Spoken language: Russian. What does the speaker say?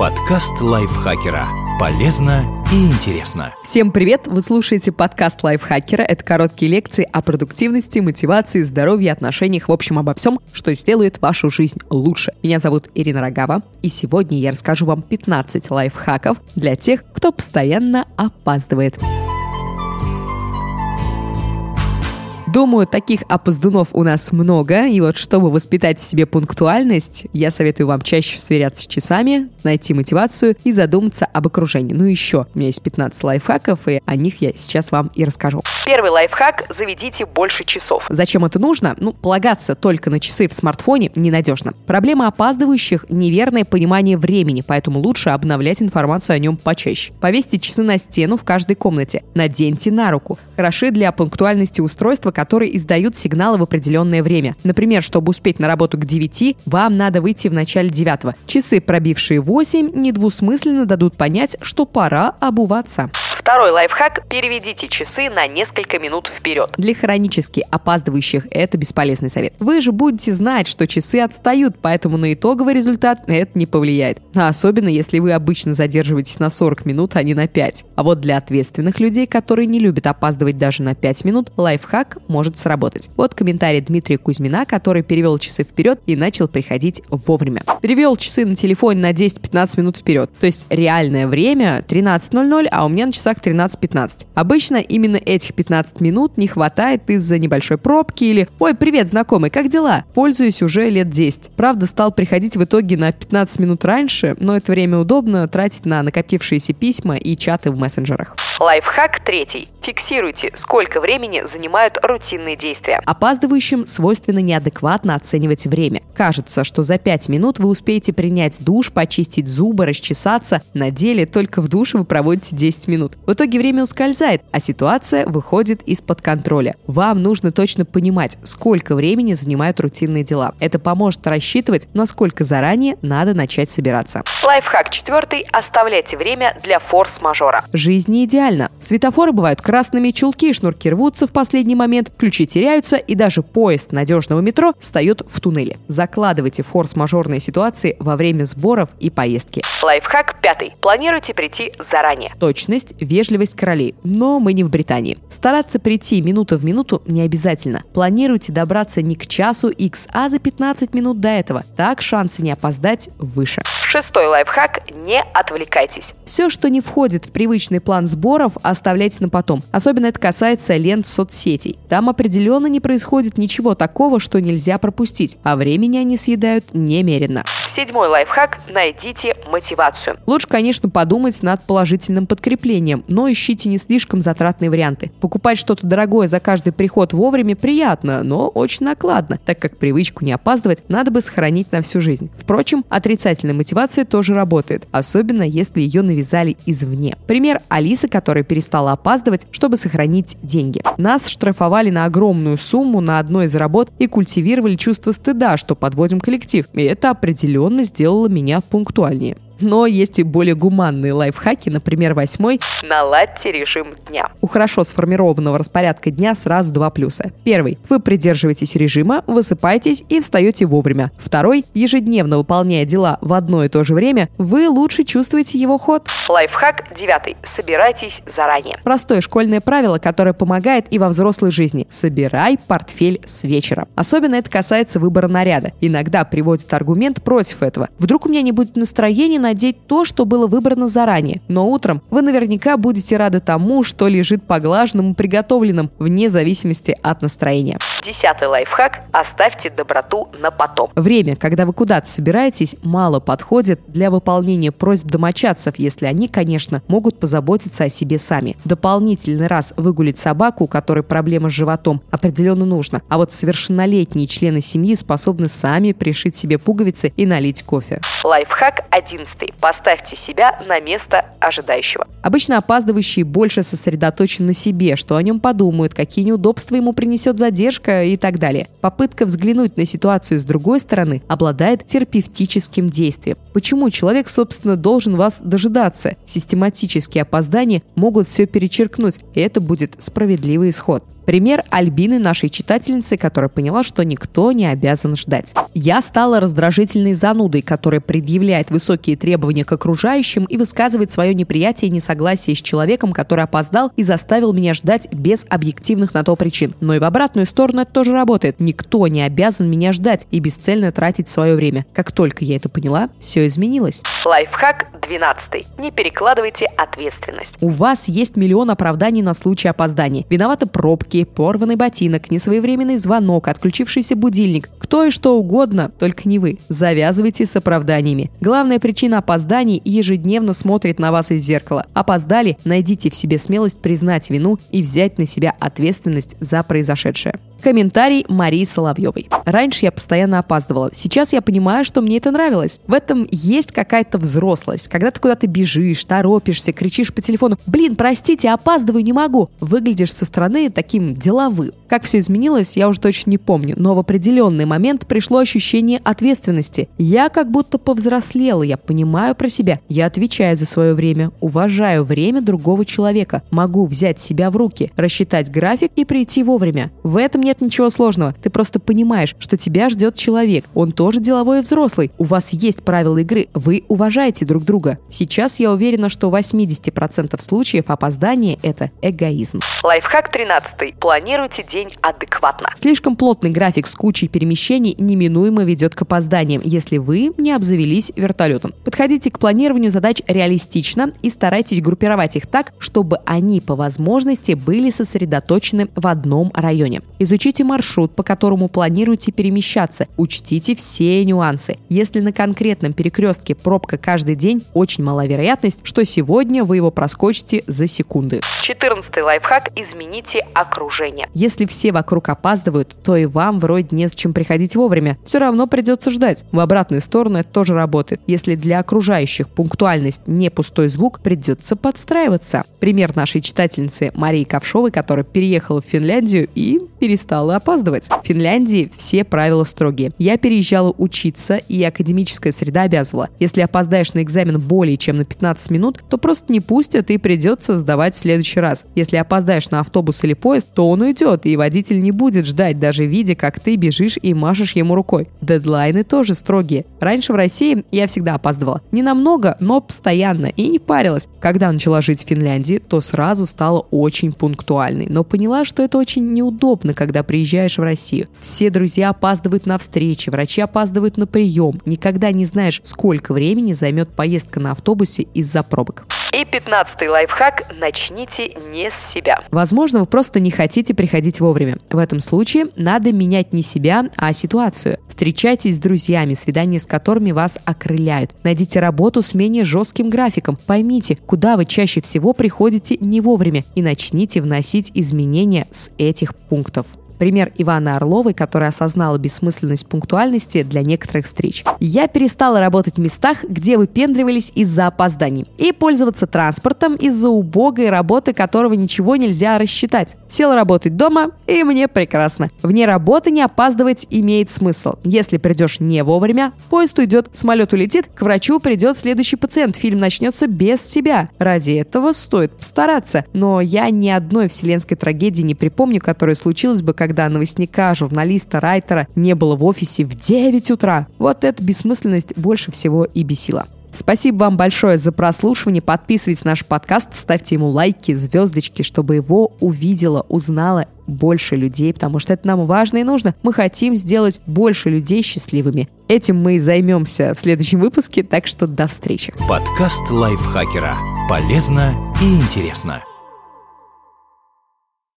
Подкаст лайфхакера. Полезно и интересно. Всем привет! Вы слушаете подкаст лайфхакера. Это короткие лекции о продуктивности, мотивации, здоровье, отношениях, в общем, обо всем, что сделает вашу жизнь лучше. Меня зовут Ирина Рогава, и сегодня я расскажу вам 15 лайфхаков для тех, кто постоянно опаздывает. Думаю, таких опоздунов у нас много, и вот чтобы воспитать в себе пунктуальность, я советую вам чаще сверяться с часами, найти мотивацию и задуматься об окружении. Ну еще, у меня есть 15 лайфхаков, и о них я сейчас вам и расскажу. Первый лайфхак – заведите больше часов. Зачем это нужно? Ну, полагаться только на часы в смартфоне ненадежно. Проблема опаздывающих – неверное понимание времени, поэтому лучше обновлять информацию о нем почаще. Повесьте часы на стену в каждой комнате. Наденьте на руку. Хороши для пунктуальности устройства, которые издают сигналы в определенное время. Например, чтобы успеть на работу к 9, вам надо выйти в начале 9. Часы, пробившие 8, недвусмысленно дадут понять, что пора обуваться. Второй лайфхак – переведите часы на несколько минут вперед. Для хронически опаздывающих это бесполезный совет. Вы же будете знать, что часы отстают, поэтому на итоговый результат это не повлияет. А особенно, если вы обычно задерживаетесь на 40 минут, а не на 5. А вот для ответственных людей, которые не любят опаздывать даже на 5 минут, лайфхак может сработать. Вот комментарий Дмитрия Кузьмина, который перевел часы вперед и начал приходить вовремя. Перевел часы на телефоне на 10-15 минут вперед. То есть реальное время 13.00, а у меня на часах 13-15. Обычно именно этих 15 минут не хватает из-за небольшой пробки или «Ой, привет, знакомый, как дела?» Пользуюсь уже лет 10. Правда, стал приходить в итоге на 15 минут раньше, но это время удобно тратить на накопившиеся письма и чаты в мессенджерах. Лайфхак третий. Фиксируйте, сколько времени занимают рутинные действия. Опаздывающим свойственно неадекватно оценивать время. Кажется, что за 5 минут вы успеете принять душ, почистить зубы, расчесаться. На деле только в душе вы проводите 10 минут. В итоге время ускользает, а ситуация выходит из-под контроля. Вам нужно точно понимать, сколько времени занимают рутинные дела. Это поможет рассчитывать, насколько заранее надо начать собираться. Лайфхак четвертый. Оставляйте время для форс-мажора. Жизнь не идеальна. Светофоры бывают красными, чулки и шнурки рвутся в последний момент, ключи теряются, и даже поезд надежного метро встает в туннеле. Закладывайте форс-мажорные ситуации во время сборов и поездки. Лайфхак пятый. Планируйте прийти заранее. Точность, вежливость королей. Но мы не в Британии. Стараться прийти минута в минуту не обязательно. Планируйте добраться не к часу X, а за 15 минут до этого. Так шансы не опоздать выше. Шестой лайфхак – не отвлекайтесь. Все, что не входит в привычный план сборов, оставляйте на потом. Особенно это касается лент соцсетей. Там определенно не происходит ничего такого, что нельзя пропустить, а времени они съедают немерено. Седьмой лайфхак – найдите мотивацию. Лучше, конечно, подумать над положительным подкреплением, но ищите не слишком затратные варианты. Покупать что-то дорогое за каждый приход вовремя приятно, но очень накладно, так как привычку не опаздывать надо бы сохранить на всю жизнь. Впрочем, отрицательная мотивация тоже работает, особенно если ее навязали извне. Пример Алисы, которая перестала опаздывать, чтобы сохранить деньги. Нас штрафовали на огромную сумму на одной из работ и культивировали чувство стыда, что подводим коллектив. И это определенно сделало меня пунктуальнее. Но есть и более гуманные лайфхаки, например, восьмой Наладьте режим дня. У хорошо сформированного распорядка дня сразу два плюса. Первый. Вы придерживаетесь режима, высыпаетесь и встаете вовремя. Второй. Ежедневно выполняя дела в одно и то же время, вы лучше чувствуете его ход. Лайфхак девятый. Собирайтесь заранее. Простое школьное правило, которое помогает и во взрослой жизни. Собирай портфель с вечера. Особенно это касается выбора наряда. Иногда приводит аргумент против этого. Вдруг у меня не будет настроения надеть то, что было выбрано заранее. Но утром вы наверняка будете рады тому, что лежит поглаженным и приготовленным, вне зависимости от настроения. Десятый лайфхак. Оставьте доброту на потом. Время, когда вы куда-то собираетесь, мало подходит для выполнения просьб домочадцев, если они, конечно, могут позаботиться о себе сами. Дополнительный раз выгулить собаку, у которой проблема с животом, определенно нужно. А вот совершеннолетние члены семьи способны сами пришить себе пуговицы и налить кофе. Лайфхак одиннадцатый. Поставьте себя на место ожидающего. Обычно опаздывающий больше сосредоточен на себе, что о нем подумают, какие неудобства ему принесет задержка и так далее. Попытка взглянуть на ситуацию с другой стороны обладает терапевтическим действием. Почему человек, собственно, должен вас дожидаться? Систематические опоздания могут все перечеркнуть, и это будет справедливый исход. Пример Альбины, нашей читательницы, которая поняла, что никто не обязан ждать. Я стала раздражительной занудой, которая предъявляет высокие требования к окружающим и высказывает свое неприятие и несогласие с человеком, который опоздал и заставил меня ждать без объективных на то причин. Но и в обратную сторону это тоже работает. Никто не обязан меня ждать и бесцельно тратить свое время. Как только я это поняла, все изменилось. Лайфхак 12. Не перекладывайте ответственность. У вас есть миллион оправданий на случай опоздания. Виноваты пробки, порванный ботинок, несвоевременный звонок, отключившийся будильник. Кто и что угодно, только не вы. Завязывайте с оправданиями. Главная причина опозданий ежедневно смотрит на вас из зеркала. Опоздали, найдите в себе смелость признать вину и взять на себя ответственность за произошедшее. Комментарий Марии Соловьевой. Раньше я постоянно опаздывала. Сейчас я понимаю, что мне это нравилось. В этом есть какая-то взрослость. Когда ты куда-то бежишь, торопишься, кричишь по телефону «Блин, простите, опаздываю, не могу!» Выглядишь со стороны таким деловым. Как все изменилось, я уже точно не помню, но в определенный момент пришло ощущение ответственности. Я как будто повзрослела, я понимаю про себя. Я отвечаю за свое время, уважаю время другого человека, могу взять себя в руки, рассчитать график и прийти вовремя. В этом нет ничего сложного. Ты просто понимаешь, что тебя ждет человек. Он тоже деловой и взрослый. У вас есть правила игры. Вы уважаете друг друга. Сейчас я уверена, что 80% случаев опоздания – это эгоизм. Лайфхак 13. Планируйте день адекватно. Слишком плотный график с кучей перемещений неминуемо ведет к опозданиям, если вы не обзавелись вертолетом. Подходите к планированию задач реалистично и старайтесь группировать их так, чтобы они по возможности были сосредоточены в одном районе. Изучите маршрут, по которому планируете перемещаться. Учтите все нюансы. Если на конкретном перекрестке пробка каждый день, очень мала вероятность, что сегодня вы его проскочите за секунды. 14 лайфхак. Измените окружение. Если все вокруг опаздывают, то и вам вроде незачем приходить вовремя. Все равно придется ждать. В обратную сторону это тоже работает. Если для окружающих пунктуальность не пустой звук, придется подстраиваться. Пример нашей читательницы Марии Ковшовой, которая переехала в Финляндию и перестала опаздывать. В Финляндии все правила строгие. Я переезжала учиться, и академическая среда обязывала. Если опоздаешь на экзамен более чем на 15 минут, то просто не пустят и придется сдавать в следующий раз. Если опоздаешь на автобус или поезд, то он уйдет, и водитель не будет ждать, даже видя, как ты бежишь и машешь ему рукой. Дедлайны тоже строгие. Раньше в России я всегда опаздывала. Не намного, но постоянно, и не парилась. Когда начала жить в Финляндии, то сразу стала очень пунктуальной, но поняла, что это очень неудобно, когда приезжаешь в Россию. Все друзья опаздывают на встречи, врачи опаздывают на прием. Никогда не знаешь, сколько времени займет поездка на автобусе из-за пробок. И 15 лайфхак. Начните не с себя. Возможно, вы просто не хотите приходить вовремя. В этом случае надо менять не себя, а ситуацию. Встречайтесь с друзьями, свидания с которыми вас окрыляют. Найдите работу с менее жестким графиком. Поймите, куда вы чаще всего приходите не вовремя и начните вносить изменения с этих пунктов. Пример Ивана Орловой, которая осознала бессмысленность пунктуальности для некоторых встреч. Я перестала работать в местах, где выпендривались из-за опозданий, и пользоваться транспортом из-за убогой работы, которого ничего нельзя рассчитать. Сел работать дома, и мне прекрасно. Вне работы не опаздывать имеет смысл. Если придешь не вовремя, поезд уйдет, самолет улетит, к врачу придет следующий пациент, фильм начнется без тебя. Ради этого стоит постараться. Но я ни одной вселенской трагедии не припомню, которая случилась бы, когда новостника, журналиста, райтера не было в офисе в 9 утра. Вот эта бессмысленность больше всего и бесила. Спасибо вам большое за прослушивание. Подписывайтесь на наш подкаст, ставьте ему лайки, звездочки, чтобы его увидела, узнала больше людей, потому что это нам важно и нужно. Мы хотим сделать больше людей счастливыми. Этим мы и займемся в следующем выпуске, так что до встречи. Подкаст лайфхакера. Полезно и интересно.